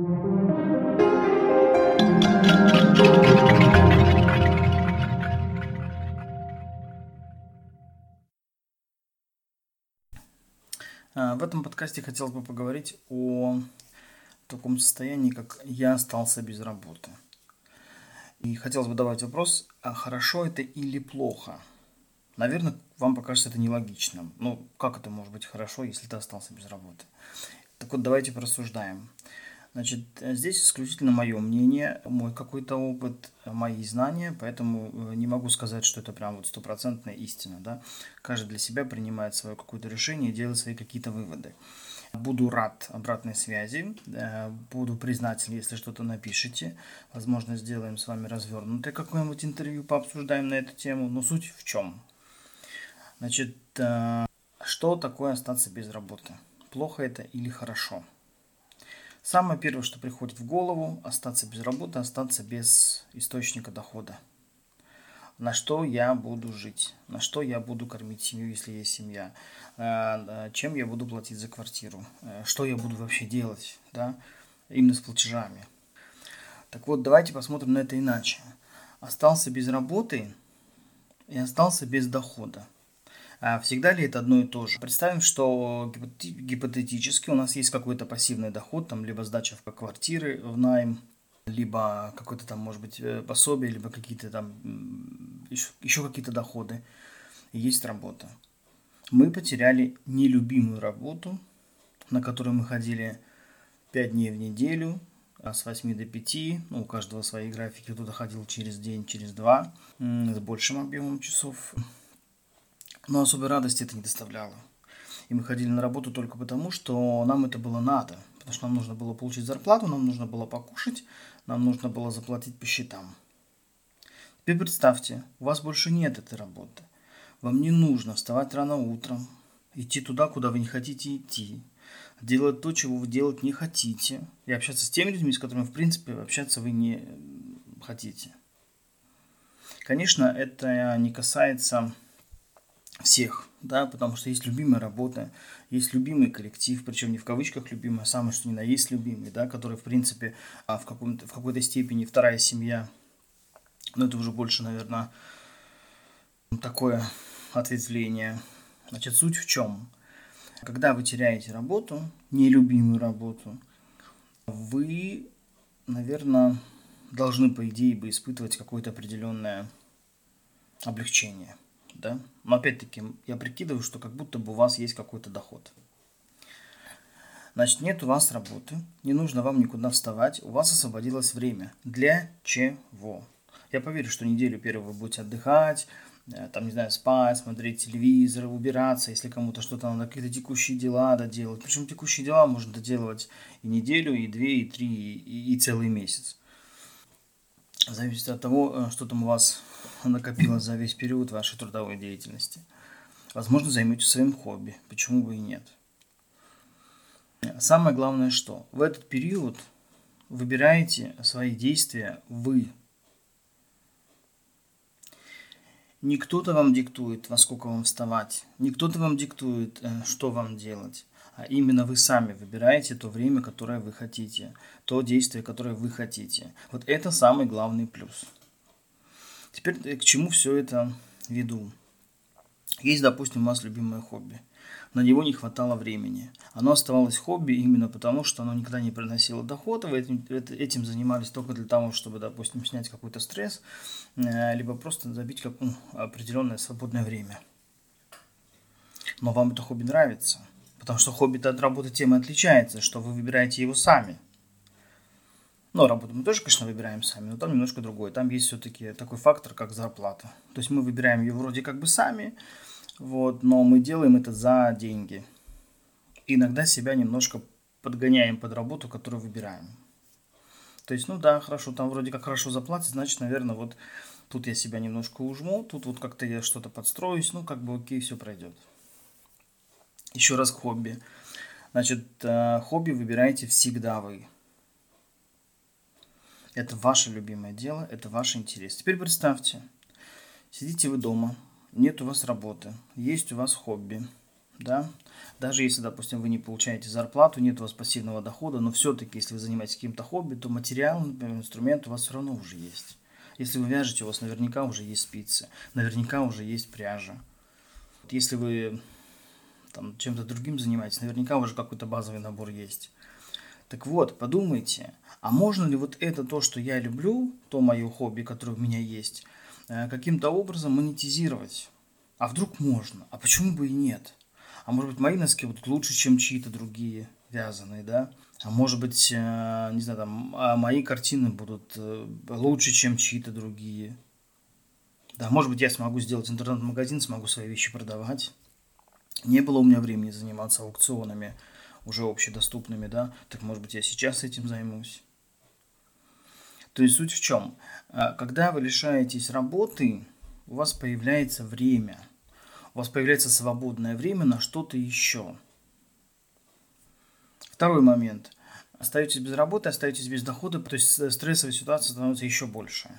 А, в этом подкасте хотелось бы поговорить о таком состоянии, как я остался без работы. И хотелось бы давать вопрос, а хорошо это или плохо? Наверное, вам покажется это нелогичным. Ну, как это может быть хорошо, если ты остался без работы? Так вот, давайте порассуждаем. Значит, здесь исключительно мое мнение, мой какой-то опыт, мои знания, поэтому э, не могу сказать, что это прям вот стопроцентная истина, да. Каждый для себя принимает свое какое-то решение и делает свои какие-то выводы. Буду рад обратной связи, э, буду признателен, если что-то напишите. Возможно, сделаем с вами развернутое какое-нибудь интервью, пообсуждаем на эту тему. Но суть в чем? Значит, э, что такое остаться без работы? Плохо это или хорошо? Самое первое, что приходит в голову, остаться без работы, остаться без источника дохода. На что я буду жить, на что я буду кормить семью, если есть семья, э, чем я буду платить за квартиру, э, что я буду вообще делать, да, именно с платежами. Так вот, давайте посмотрим на это иначе. Остался без работы и остался без дохода. А всегда ли это одно и то же? Представим, что гипотетически у нас есть какой-то пассивный доход, там либо сдача в квартиры в найм, либо какое-то там, может быть, э, пособие, либо какие-то там еще, еще какие-то доходы. И есть работа. Мы потеряли нелюбимую работу, на которую мы ходили 5 дней в неделю, а с 8 до 5, ну, у каждого свои графики, кто-то ходил через день, через два, с большим объемом часов. Но особой радости это не доставляло. И мы ходили на работу только потому, что нам это было надо. Потому что нам нужно было получить зарплату, нам нужно было покушать, нам нужно было заплатить по счетам. Теперь представьте, у вас больше нет этой работы. Вам не нужно вставать рано утром, идти туда, куда вы не хотите идти, делать то, чего вы делать не хотите, и общаться с теми людьми, с которыми, в принципе, общаться вы не хотите. Конечно, это не касается всех, да, потому что есть любимая работа, есть любимый коллектив, причем не в кавычках любимый, а самое что ни на есть любимый, да, который, в принципе, а, в, каком-то, в какой-то степени вторая семья. Но это уже больше, наверное, такое ответвление. Значит, суть в чем? Когда вы теряете работу, нелюбимую работу, вы, наверное, должны, по идее, бы испытывать какое-то определенное облегчение – да? Но опять-таки я прикидываю, что как будто бы у вас есть какой-то доход. Значит, нет у вас работы, не нужно вам никуда вставать, у вас освободилось время. Для чего? Я поверю, что неделю первую вы будете отдыхать, э, там, не знаю, спать, смотреть телевизор, убираться, если кому-то что-то надо, какие-то текущие дела доделать. Причем текущие дела можно доделывать и неделю, и две, и три, и, и целый месяц. Зависит от того, э, что там у вас накопилось за весь период вашей трудовой деятельности. Возможно, займетесь своим хобби. Почему бы и нет? Самое главное, что в этот период выбираете свои действия вы. Не кто-то вам диктует, во сколько вам вставать, не кто-то вам диктует, э, что вам делать, именно вы сами выбираете то время, которое вы хотите, то действие, которое вы хотите. Вот это самый главный плюс. Теперь э, к чему все это веду? Есть, допустим, у вас любимое хобби. На него не хватало времени. Оно оставалось хобби именно потому, что оно никогда не приносило дохода. Вы этим, этим занимались только для того, чтобы, допустим, снять какой-то стресс, э, либо просто забить как, ну, определенное свободное время. Но вам это хобби нравится. Потому что хобби-то от работы тем и отличается, что вы выбираете его сами – ну, работу мы тоже, конечно, выбираем сами, но там немножко другое. Там есть все-таки такой фактор, как зарплата. То есть мы выбираем ее вроде как бы сами, вот, но мы делаем это за деньги. И иногда себя немножко подгоняем под работу, которую выбираем. То есть, ну да, хорошо, там вроде как хорошо заплатят, значит, наверное, вот тут я себя немножко ужму, тут вот как-то я что-то подстроюсь, ну как бы окей, все пройдет. Еще раз хобби. Значит, э, хобби выбираете всегда вы. Это ваше любимое дело, это ваш интерес. Теперь представьте, сидите вы дома, нет у вас работы, есть у вас хобби, да, даже если, допустим, вы не получаете зарплату, нет у вас пассивного дохода, но все-таки, если вы занимаетесь каким-то хобби, то материал, например, инструмент у вас все равно уже есть. Если вы вяжете, у вас наверняка уже есть спицы, наверняка уже есть пряжа. Если вы там, чем-то другим занимаетесь, наверняка уже какой-то базовый набор есть. Так вот, подумайте, а можно ли вот это то, что я люблю, то мое хобби, которое у меня есть, э, каким-то образом монетизировать? А вдруг можно? А почему бы и нет? А может быть, мои носки будут лучше, чем чьи-то другие вязаные, да? А может быть, э, не знаю, там, а мои картины будут э, лучше, чем чьи-то другие. Да, может быть, я смогу сделать интернет-магазин, смогу свои вещи продавать. Не было у меня времени заниматься аукционами уже общедоступными, да, так может быть я сейчас этим займусь. То есть суть в чем? А, когда вы лишаетесь работы, у вас появляется время, у вас появляется свободное время на что-то еще. Второй момент. Остаетесь без работы, остаетесь без дохода, то есть стрессовая ситуация становится еще больше.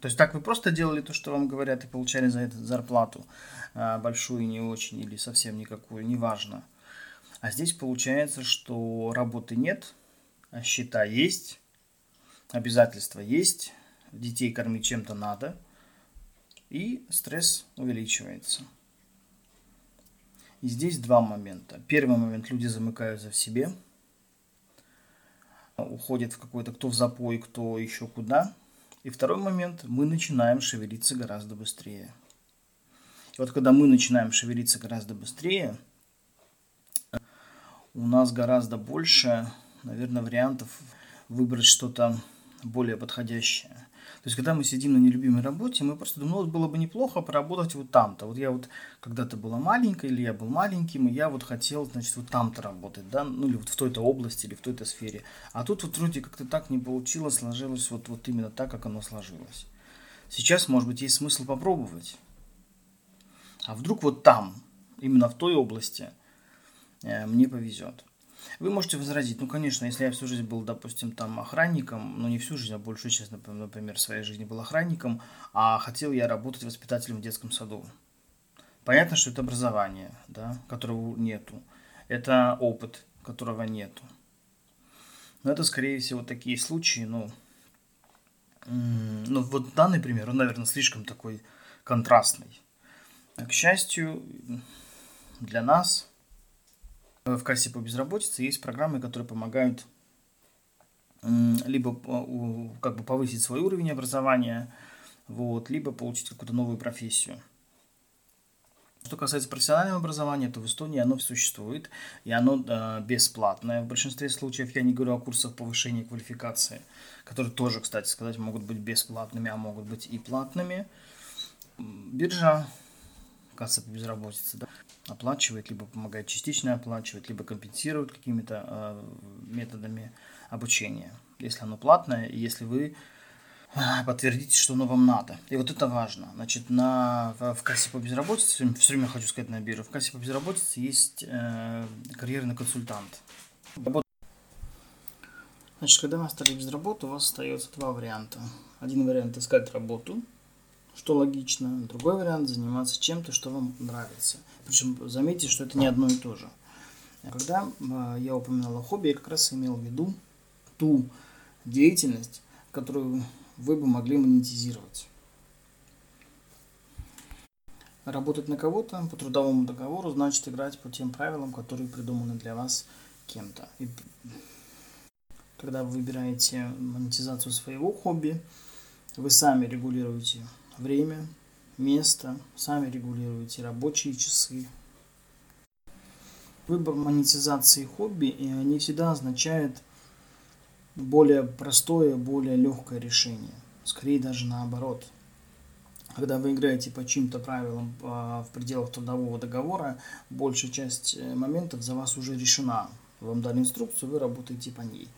То есть так вы просто делали то, что вам говорят, и получали за это зарплату а, большую, не очень, или совсем никакую, неважно. А здесь получается, что работы нет, а счета есть, обязательства есть, детей кормить чем-то надо, и стресс увеличивается. И здесь два момента. Первый момент – люди замыкаются в себе, уходят в какой-то кто в запой, кто еще куда. И второй момент – мы начинаем шевелиться гораздо быстрее. И вот когда мы начинаем шевелиться гораздо быстрее – у нас гораздо больше, наверное, вариантов выбрать что-то более подходящее. То есть, когда мы сидим на нелюбимой работе, мы просто думаем, ну, вот было бы неплохо поработать вот там-то. Вот я вот когда-то была маленькой, или я был маленьким, и я вот хотел, значит, вот там-то работать, да, ну, или вот в той-то области, или в той-то сфере. А тут вот вроде как-то так не получилось, сложилось вот, вот именно так, как оно сложилось. Сейчас, может быть, есть смысл попробовать. А вдруг вот там, именно в той области – Э, мне повезет. Вы можете возразить, ну, конечно, если я всю жизнь был, допустим, там охранником, ну, не всю жизнь, а большую часть, например, своей жизни был охранником, а хотел я работать воспитателем в детском саду. Понятно, что это образование, да, которого нету. Это опыт, которого нету. Но это, скорее всего, такие случаи, ну, ну, вот данный пример, он, наверное, слишком такой контрастный. К счастью, для нас – в кассе по безработице есть программы, которые помогают либо как бы повысить свой уровень образования, вот, либо получить какую-то новую профессию. Что касается профессионального образования, то в Эстонии оно существует, и оно э, бесплатное. В большинстве случаев я не говорю о курсах повышения квалификации, которые тоже, кстати сказать, могут быть бесплатными, а могут быть и платными. Биржа касса по безработице, да, оплачивает, либо помогает частично оплачивать, либо компенсирует какими-то э, методами обучения, если оно платное, и если вы а, подтвердите, что оно вам надо. И вот это важно. Значит, на, в, кассе по безработице, все время хочу сказать на бирже, в кассе по безработице есть э, карьерный консультант. Значит, когда вы остались без работы, у вас остается два варианта. Один вариант искать работу, что логично. Другой вариант – заниматься чем-то, что вам нравится. Причем заметьте, что это не одно и то же. Когда а, я упоминал о хобби, я как раз имел в виду ту деятельность, которую вы бы могли монетизировать. Работать на кого-то по трудовому договору значит играть по тем правилам, которые придуманы для вас кем-то. И когда вы выбираете монетизацию своего хобби, вы сами регулируете время, место, сами регулируете рабочие часы. Выбор монетизации хобби не всегда означает более простое, более легкое решение. Скорее даже наоборот. Когда вы играете по чьим-то правилам в пределах трудового договора, большая часть э, моментов за вас уже решена. Вам дали инструкцию, вы работаете по ней.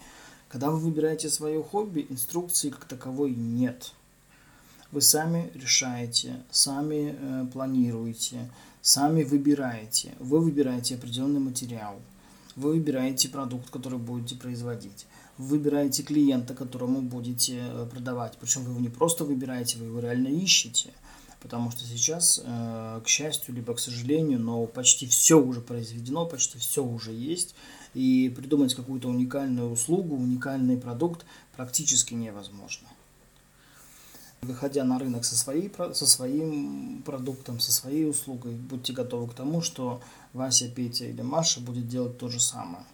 Когда вы выбираете свое хобби, инструкции как таковой нет. Вы сами решаете, сами э, планируете, сами выбираете. Вы выбираете определенный материал. Вы выбираете продукт, который будете производить. Вы выбираете клиента, которому будете э, продавать. Причем вы его не просто выбираете, вы его реально ищете. Потому что сейчас, э, к счастью, либо к сожалению, но почти все уже произведено, почти все уже есть. И придумать какую-то уникальную услугу, уникальный продукт практически невозможно. Выходя на рынок со, своей, со своим продуктом, со своей услугой, будьте готовы к тому, что Вася, Петя или Маша будет делать то же самое.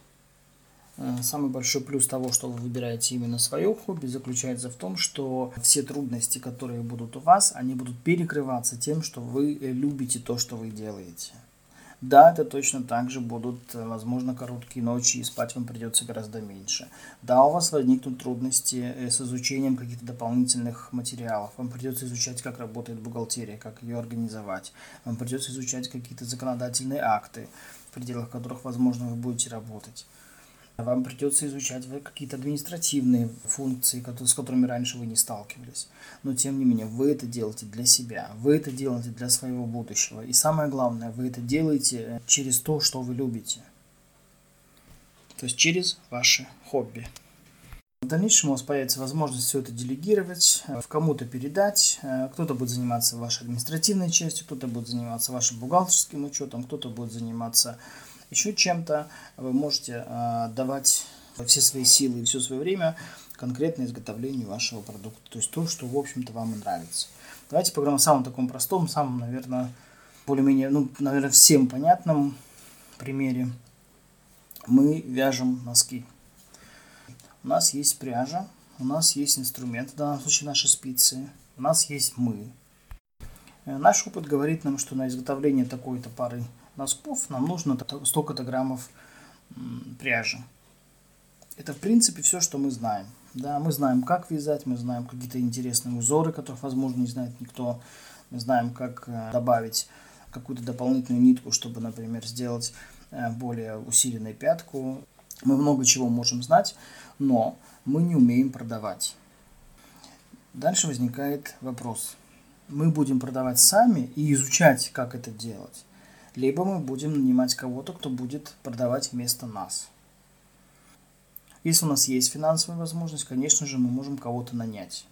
Э, самый большой плюс того, что вы выбираете именно свое хобби, заключается в том, что все трудности, которые будут у вас, они будут перекрываться тем, что вы любите то, что вы делаете. Да, это точно так же будут, э, возможно, короткие ночи, и спать вам придется гораздо меньше. Да, у вас возникнут трудности э, с изучением каких-то дополнительных материалов. Вам придется изучать, как работает бухгалтерия, как ее организовать. Вам придется изучать какие-то законодательные акты, в пределах которых, возможно, вы будете работать. Вам придется изучать какие-то административные функции, с которыми раньше вы не сталкивались. Но тем не менее, вы это делаете для себя, вы это делаете для своего будущего. И самое главное, вы это делаете через то, что вы любите. То есть через ваше хобби. В дальнейшем у вас появится возможность все это делегировать, в кому-то передать. Кто-то будет заниматься вашей административной частью, кто-то будет заниматься вашим бухгалтерским учетом, кто-то будет заниматься еще чем-то, вы можете э, давать все свои силы и все свое время конкретно изготовлению вашего продукта. То есть то, что, в общем-то, вам нравится. Давайте поговорим о самом таком простом, самом, наверное, более-менее, ну, наверное, всем понятном примере. Мы вяжем носки. У нас есть пряжа, у нас есть инструмент, в данном случае наши спицы, у нас есть мы. Э, наш опыт говорит нам, что на изготовление такой-то пары носков нам нужно столько-то граммов пряжи. Это, в принципе, все, что мы знаем. Да, мы знаем, как вязать, мы знаем какие-то интересные узоры, которых, возможно, не знает никто. Мы знаем, как э, добавить какую-то дополнительную нитку, чтобы, например, сделать э, более усиленную пятку. Мы много чего можем знать, но мы не умеем продавать. Дальше возникает вопрос. Мы будем продавать сами и изучать, как это делать либо мы будем нанимать кого-то, кто будет продавать вместо нас. Если у нас есть финансовая возможность, конечно же, мы можем кого-то нанять.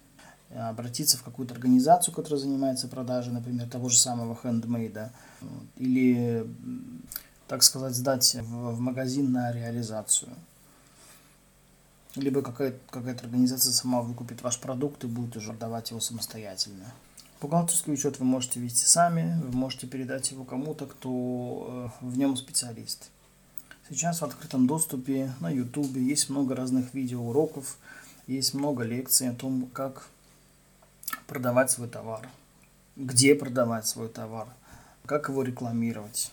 Обратиться в какую-то организацию, которая занимается продажей, например, того же самого хендмейда. Или, так сказать, сдать в, в магазин на реализацию. Либо какая-то какая организация сама выкупит ваш продукт и будет уже продавать его самостоятельно. Бухгалтерский учет вы можете вести сами, вы можете передать его кому-то, кто э, в нем специалист. Сейчас в открытом доступе на YouTube есть много разных видеоуроков, есть много лекций о том, как продавать свой товар, где продавать свой товар, как его рекламировать.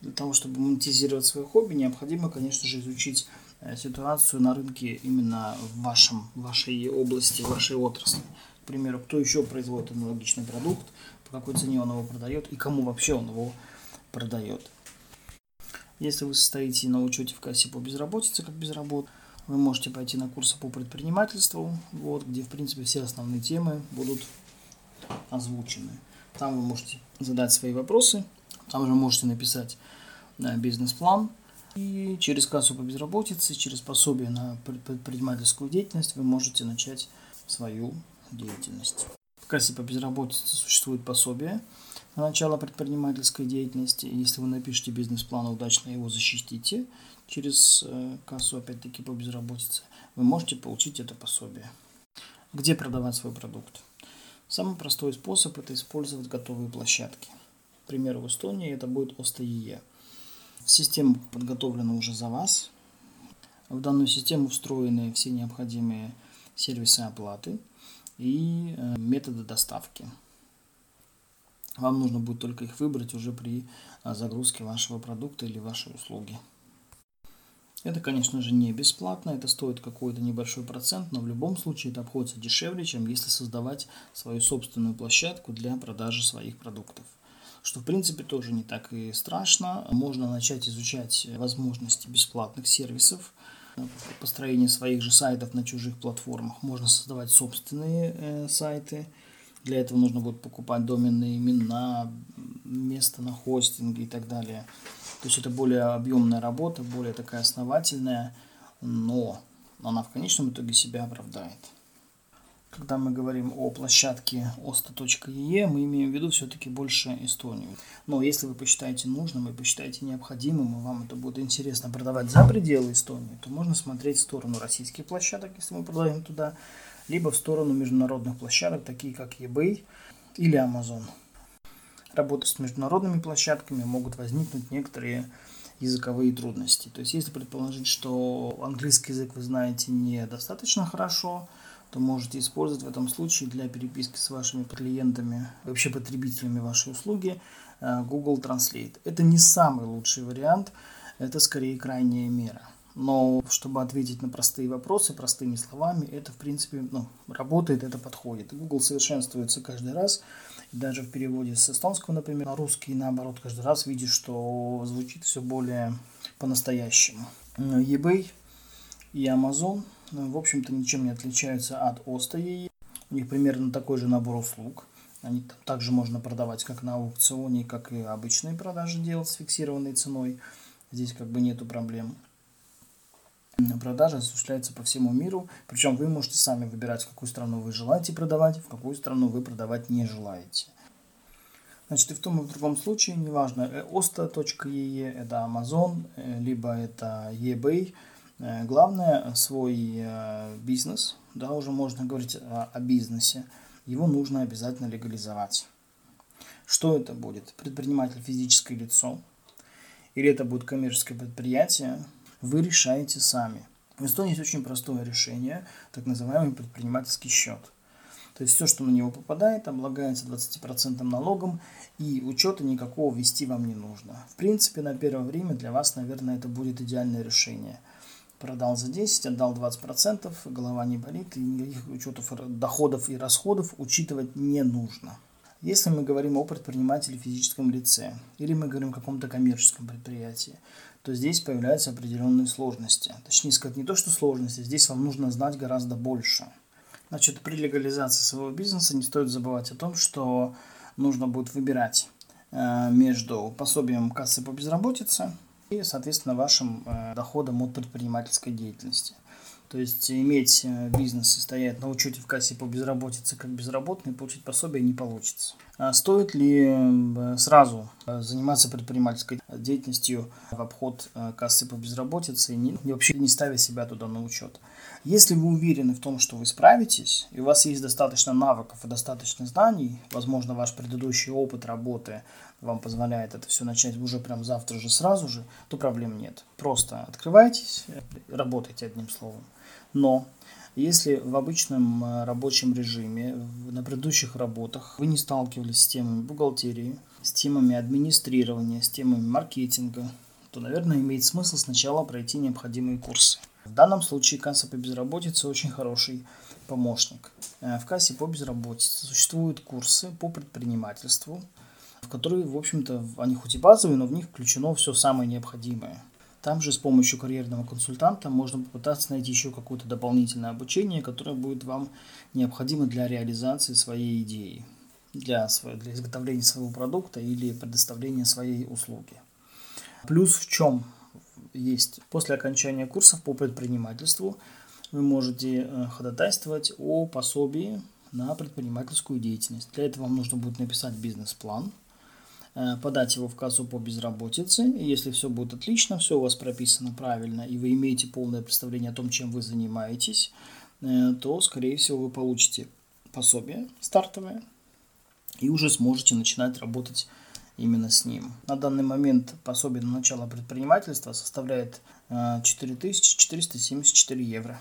Для того, чтобы монетизировать свое хобби, необходимо, конечно же, изучить э, ситуацию на рынке именно в вашем, вашей области, вашей отрасли примеру, кто еще производит аналогичный продукт, по какой цене он его продает и кому вообще он его продает. Если вы состоите на учете в кассе по безработице, как безработ, вы можете пойти на курсы по предпринимательству, вот, где, в принципе, все основные темы будут озвучены. Там вы можете задать свои вопросы, там же можете написать э, бизнес-план, и через кассу по безработице, через пособие на предпринимательскую деятельность вы можете начать свою деятельности. В кассе по безработице существует пособие на начало предпринимательской деятельности. Если вы напишете бизнес-план удачно его защитите через э, кассу, опять-таки, по безработице, вы можете получить это пособие. Где продавать свой продукт? Самый простой способ – это использовать готовые площадки. К примеру, в Эстонии это будет ОСТЕЕ. Система подготовлена уже за вас. В данную систему встроены все необходимые сервисы оплаты – и э, методы доставки. Вам нужно будет только их выбрать уже при э, загрузке вашего продукта или вашей услуги. Это, конечно же, не бесплатно, это стоит какой-то небольшой процент, но в любом случае это обходится дешевле, чем если создавать свою собственную площадку для продажи своих продуктов. Что, в принципе, тоже не так и страшно. Можно начать изучать возможности бесплатных сервисов, построение своих же сайтов на чужих платформах. Можно создавать собственные э, сайты. Для этого нужно будет покупать доменные имена, место на хостинге и так далее. То есть это более объемная работа, более такая основательная, но она в конечном итоге себя оправдает. Когда мы говорим о площадке osta.ee, мы имеем в виду все-таки больше Эстонию. Но если вы посчитаете нужным и посчитаете необходимым, и вам это будет интересно продавать за пределы Эстонии, то можно смотреть в сторону российских площадок, если мы продаем туда, либо в сторону международных площадок, такие как eBay или Amazon. Работа с международными площадками могут возникнуть некоторые языковые трудности. То есть, если предположить, что английский язык вы знаете недостаточно хорошо, то можете использовать в этом случае для переписки с вашими клиентами, вообще потребителями вашей услуги э, Google Translate. Это не самый лучший вариант, это скорее крайняя мера. Но чтобы ответить на простые вопросы простыми словами, это в принципе ну, работает, это подходит. Google совершенствуется каждый раз. Даже в переводе с эстонского, например, на русский, наоборот, каждый раз видишь, что звучит все более по-настоящему. eBay и Amazon, в общем-то, ничем не отличаются от Оста.ee. У них примерно такой же набор услуг. Они там также можно продавать как на аукционе, как и обычные продажи делать с фиксированной ценой. Здесь как бы нету проблем. Продажа осуществляется по всему миру, причем вы можете сами выбирать, в какую страну вы желаете продавать, в какую страну вы продавать не желаете. Значит, и в том и в другом случае, неважно, osta.ee, это Amazon, э, либо это eBay, э, главное свой э, бизнес, да, уже можно говорить о бизнесе, его нужно обязательно легализовать. Что это будет? Предприниматель физическое лицо, или это будет коммерческое предприятие, вы решаете сами. В Эстонии есть очень простое решение, так называемый предпринимательский счет. То есть все, что на него попадает, облагается 20% налогом, и учета никакого вести вам не нужно. В принципе, на первое время для вас, наверное, это будет идеальное решение. Продал за 10, отдал 20%, голова не болит, и никаких учетов доходов и расходов учитывать не нужно. Если мы говорим о предпринимателе физическом лице, или мы говорим о каком-то коммерческом предприятии, то здесь появляются определенные сложности. Точнее сказать, не то, что сложности, здесь вам нужно знать гораздо больше. Значит, при легализации своего бизнеса не стоит забывать о том, что нужно будет выбирать э, между пособием кассы по безработице и, соответственно, вашим э, доходом от предпринимательской деятельности. То есть иметь э, бизнес и стоять на учете в кассе по безработице как безработный, получить пособие не получится. А стоит ли э, сразу заниматься предпринимательской деятельностью в обход кассы по безработице и вообще не ставя себя туда на учет? Если вы уверены в том, что вы справитесь, и у вас есть достаточно навыков и достаточно знаний, возможно, ваш предыдущий опыт работы вам позволяет это все начать уже прям завтра же сразу же, то проблем нет. Просто открывайтесь, работайте одним словом. Но если в обычном э, рабочем режиме, на предыдущих работах вы не сталкивались с темами бухгалтерии, с темами администрирования, с темами маркетинга, то, наверное, имеет смысл сначала пройти необходимые курсы. В данном случае касса по безработице очень хороший помощник. Э, в кассе по безработице существуют курсы по предпринимательству, которые, в общем-то, они хоть и базовые, но в них включено все самое необходимое. Там же с помощью карьерного консультанта можно попытаться найти еще какое-то дополнительное обучение, которое будет вам необходимо для реализации своей идеи, для, для изготовления своего продукта или предоставления своей услуги. Плюс в чем есть? После окончания курсов по предпринимательству вы можете э, ходатайствовать о пособии на предпринимательскую деятельность. Для этого вам нужно будет написать бизнес-план – подать его в кассу по безработице. И если все будет отлично, все у вас прописано правильно, и вы имеете полное представление о том, чем вы занимаетесь, э, то, скорее всего, вы получите пособие стартовое и уже сможете начинать работать именно с ним. На данный момент пособие на начало предпринимательства составляет 4474 э, евро.